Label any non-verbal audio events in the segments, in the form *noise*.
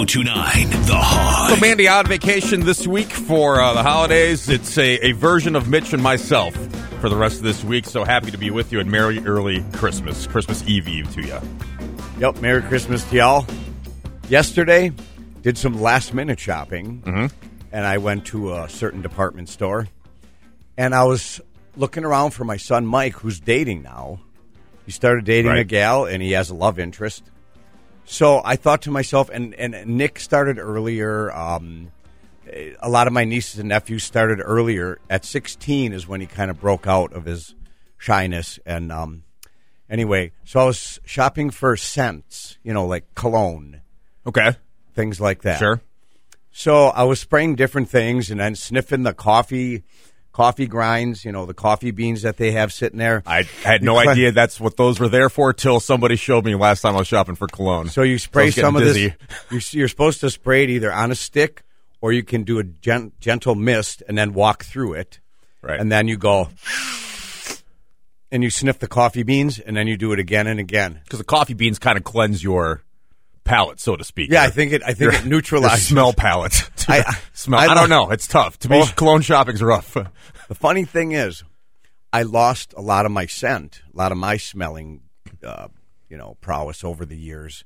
1029 The Hog. So, Mandy on vacation this week for uh, the holidays. It's a, a version of Mitch and myself for the rest of this week. So happy to be with you and Merry early Christmas, Christmas Eve Eve to you. Yep, Merry Christmas to y'all. Yesterday, did some last minute shopping, and I went to a certain department store, and I was looking around for my son Mike, who's dating now. He started dating a gal, and he has a love interest. So I thought to myself, and, and Nick started earlier. Um, a lot of my nieces and nephews started earlier. At 16 is when he kind of broke out of his shyness. And um, anyway, so I was shopping for scents, you know, like cologne, Okay. things like that. Sure. So I was spraying different things and then sniffing the coffee, coffee grinds, you know, the coffee beans that they have sitting there. I had no idea that's what those were there for till somebody showed me last time I was shopping for cologne. So you spray getting some of dizzy. this. *laughs* You're, you're supposed to spray it either on a stick or you can do a gen- gentle mist and then walk through it. Right. And then you go and you sniff the coffee beans and then you do it again and again. Because the coffee beans kind of cleanse your palate, so to speak. Yeah, I think it. I think your- *laughs* it neutralizes. smell palate. *laughs* I- smell. I I, don't know. It's tough. To me, Oh. cologne shopping's rough. *laughs* The funny thing is, I lost a lot of my scent, a lot of my smelling, uh, you know, prowess over the years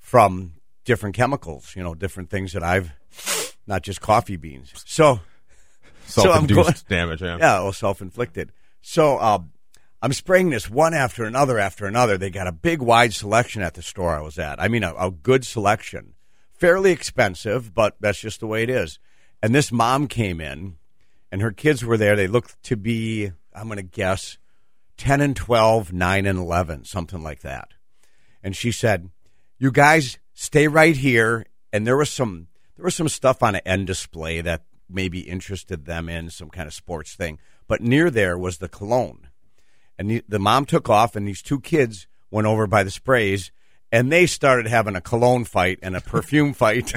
from different chemicals. You know, different things that I've not just coffee beans. So So I'm Self-induced going- damage. Yeah. Yeah, well, self inflicted. So uh, I'm spraying this one after another after another. They got a big, wide selection at the store I was at. I mean, a, a good selection. Fairly expensive, but that's just the way it is. And this mom came in, and her kids were there. They looked to be, I'm going to guess, 10 and 12, 9 and 11, something like that. And she said, "You guys stay right here." And there was some there was some stuff on an end display that maybe interested them in some kind of sports thing. But near there was the cologne, and the, the mom took off, and these two kids went over by the sprays, and they started having a cologne fight and a perfume *laughs* fight.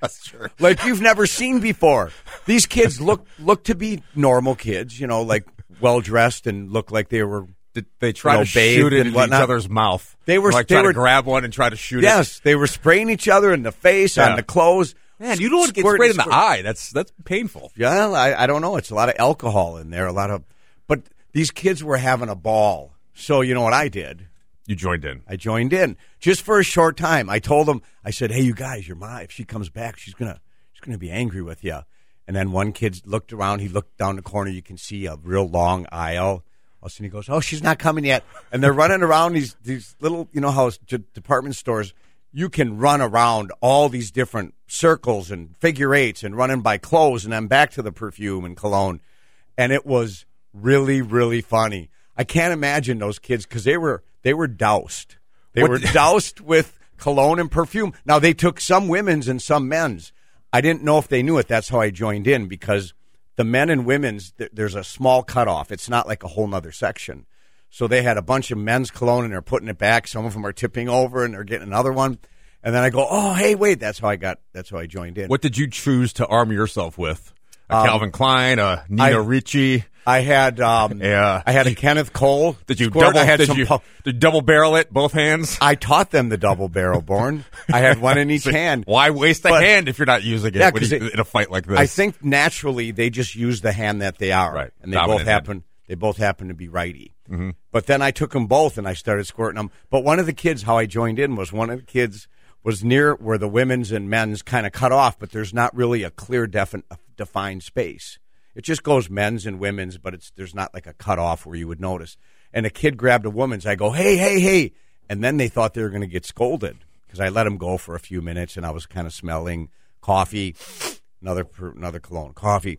That's sure. like you've never seen before. These kids look look to be normal kids, you know, like well dressed and look like they were. Did they try You know, to shoot it in each other's mouth? They were- like they try were- to grab one and try to shoot it. Yes, they were spraying each other in the face, Yeah. on the clothes. Man, you don't get sprayed in the eye. That's that's painful. Yeah, I, I don't know. It's a lot of alcohol in there, a lot of. But these kids were having a ball. So you know what I did? You joined in. I joined in just for a short time. I told them, I said, "Hey, you guys, your mom, if she comes back, she's gonna she's gonna be angry with you." And then one kid looked around. He looked down the corner. You can see a real long aisle. All of a sudden, he goes, "Oh, she's not coming yet." And they're running around these these little, you know, how department stores. You can run around all these different circles and figure eights and running by clothes and then back to the perfume and cologne. And it was really, really funny. I can't imagine those kids because they were they were doused. They What were *laughs* doused with cologne and perfume. Now they took some women's and some men's. I didn't know if they knew it. That's how I joined in because the men and women's th- there's a small cutoff. It's not like a whole nother section. So they had a bunch of men's cologne and they're putting it back. Some of them are tipping over and they're getting another one. And then I go, oh hey wait, that's how I got. That's how I joined in. What did you choose to arm yourself with? A Um, Calvin Klein, a Nina I- Ricci. I had um, Yeah. I had a Kenneth Cole. Did you squirt. double? I had did some you, pu- did you double barrel it both hands? I taught them the double barrel born. I had one in each *laughs* hand. Why waste a hand if you're not using it Yeah, you- it- in a fight like this? I think naturally they just use the hand that they are, Right. And they Dominant both hand. happen. They both happen to be righty. Mm-hmm. But then I took them both and I started squirting them. But one of the kids, how I joined in was one of the kids was near where the women's and men's kind of cut off, but there's not really a clear, defin- defined space. It just goes men's and women's, but it's there's not like a cutoff where you would notice. And a kid grabbed a woman's. I go, hey, hey, hey, and then they thought they were going to get scolded because I let them go for a few minutes, and I was kind of smelling coffee, another another cologne, coffee.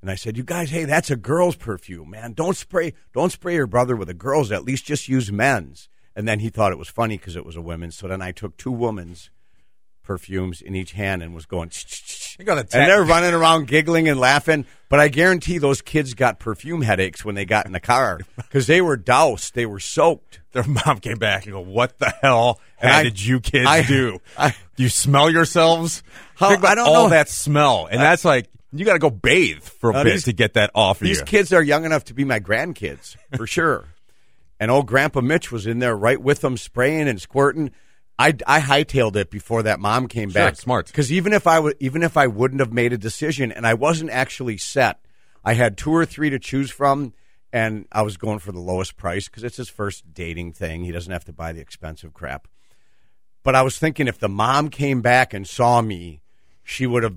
And I said, "You guys, hey, that's a girl's perfume, man. Don't spray, don't spray your brother with a girl's. At least just use men's." And then he thought it was funny because it was a women's. So then I took two women's perfumes in each hand and was going. You got a and they're running around giggling and laughing. But I guarantee those kids got perfume headaches when they got in the car *laughs* because they were doused, they were soaked. Their mom came back and go, "What the hell And how I- did you kids I- do? *laughs* I- do you smell yourselves? How- I don't all know. that smell, and that's like you got to go bathe for a bit these- to get that off of These you. kids are young enough to be my grandkids for sure. *laughs* And old Grandpa Mitch was in there right with them, spraying and squirting. I, I hightailed it before that mom came Sure, back. smart. Because even if I w- even if I wouldn't have made a decision, and I wasn't actually set, I had two or three to choose from, and I was going for the lowest price because it's his first dating thing. He doesn't have to buy the expensive crap. But I was thinking if the mom came back and saw me, she would have.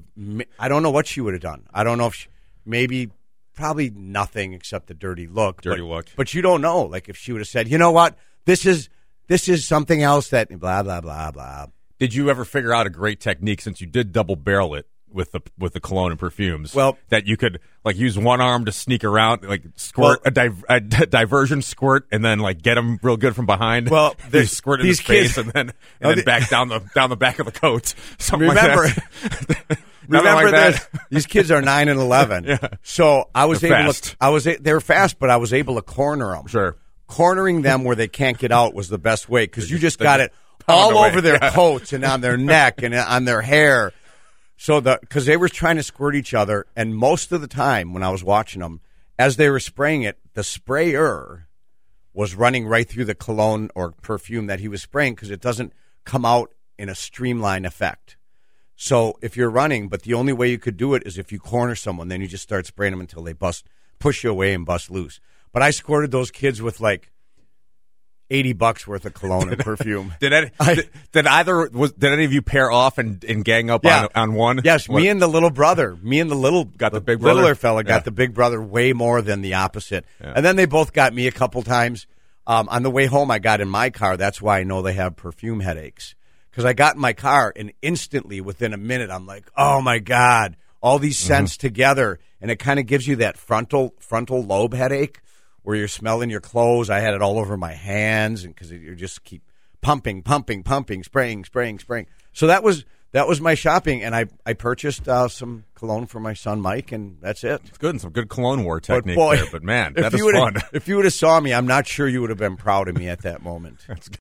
I don't know what she would have done. I don't know if she, maybe probably nothing except the dirty look. Dirty but, look. But you don't know. Like if she would have said, you know what, this is this is something else that blah blah blah blah. Did you ever figure out a great technique since you did double barrel it with the with the cologne and perfumes? Well- that you could like use one arm to sneak around, like squirt Well- a, div- a d- diversion squirt, and then like get them real good from behind. Well, *laughs* you squirt in these his face, kids- and then and Oh, then the- back down the down the back of the coat. *laughs* Remember, like that. *laughs* Remember like that that. these kids are nine and eleven. yeah. So I was They're able fast. to. I was they were fast, but I was able to corner them. Sure. Cornering them where they can't get out was the best way because you just got it all away. over their *laughs* coats and on their neck and on their hair. So the because they were trying to squirt each other, and most of the time when I was watching them, as they were spraying it, the sprayer was running right through the cologne or perfume that he was spraying because it doesn't come out in a streamline effect. So if you're running, but the only way you could do it is if you corner someone, then you just start spraying them until they bust, push you away and bust loose. But I squirted those kids with like eighty bucks worth of cologne and *laughs* perfume. Did, any, I- did, did either was did any of you pair off and, and gang up Yeah. on, on one? Yes, What- me and the little brother, me and the little Got the big brother? littler fella got Yeah. the big brother way more than the opposite. And then they both got me a couple times. Um, on the way home, I got in my car. That's why I know they have perfume headaches because I got in my car and instantly, within a minute, I'm like, oh my god, all these Mm-hmm. scents together, and it kind of gives you that frontal frontal lobe headache where you're smelling your clothes. I had it all over my hands, and because you just keep pumping, pumping, pumping, spraying, spraying, spraying. So that was that was my shopping, and I I purchased uh, some cologne for my son Mike, and that's it. It's good and some good cologne war But technique boy, there. But man, *laughs* if that is fun. *laughs* If you would have saw me, I'm not sure you would have been proud of me at that moment. *laughs* That's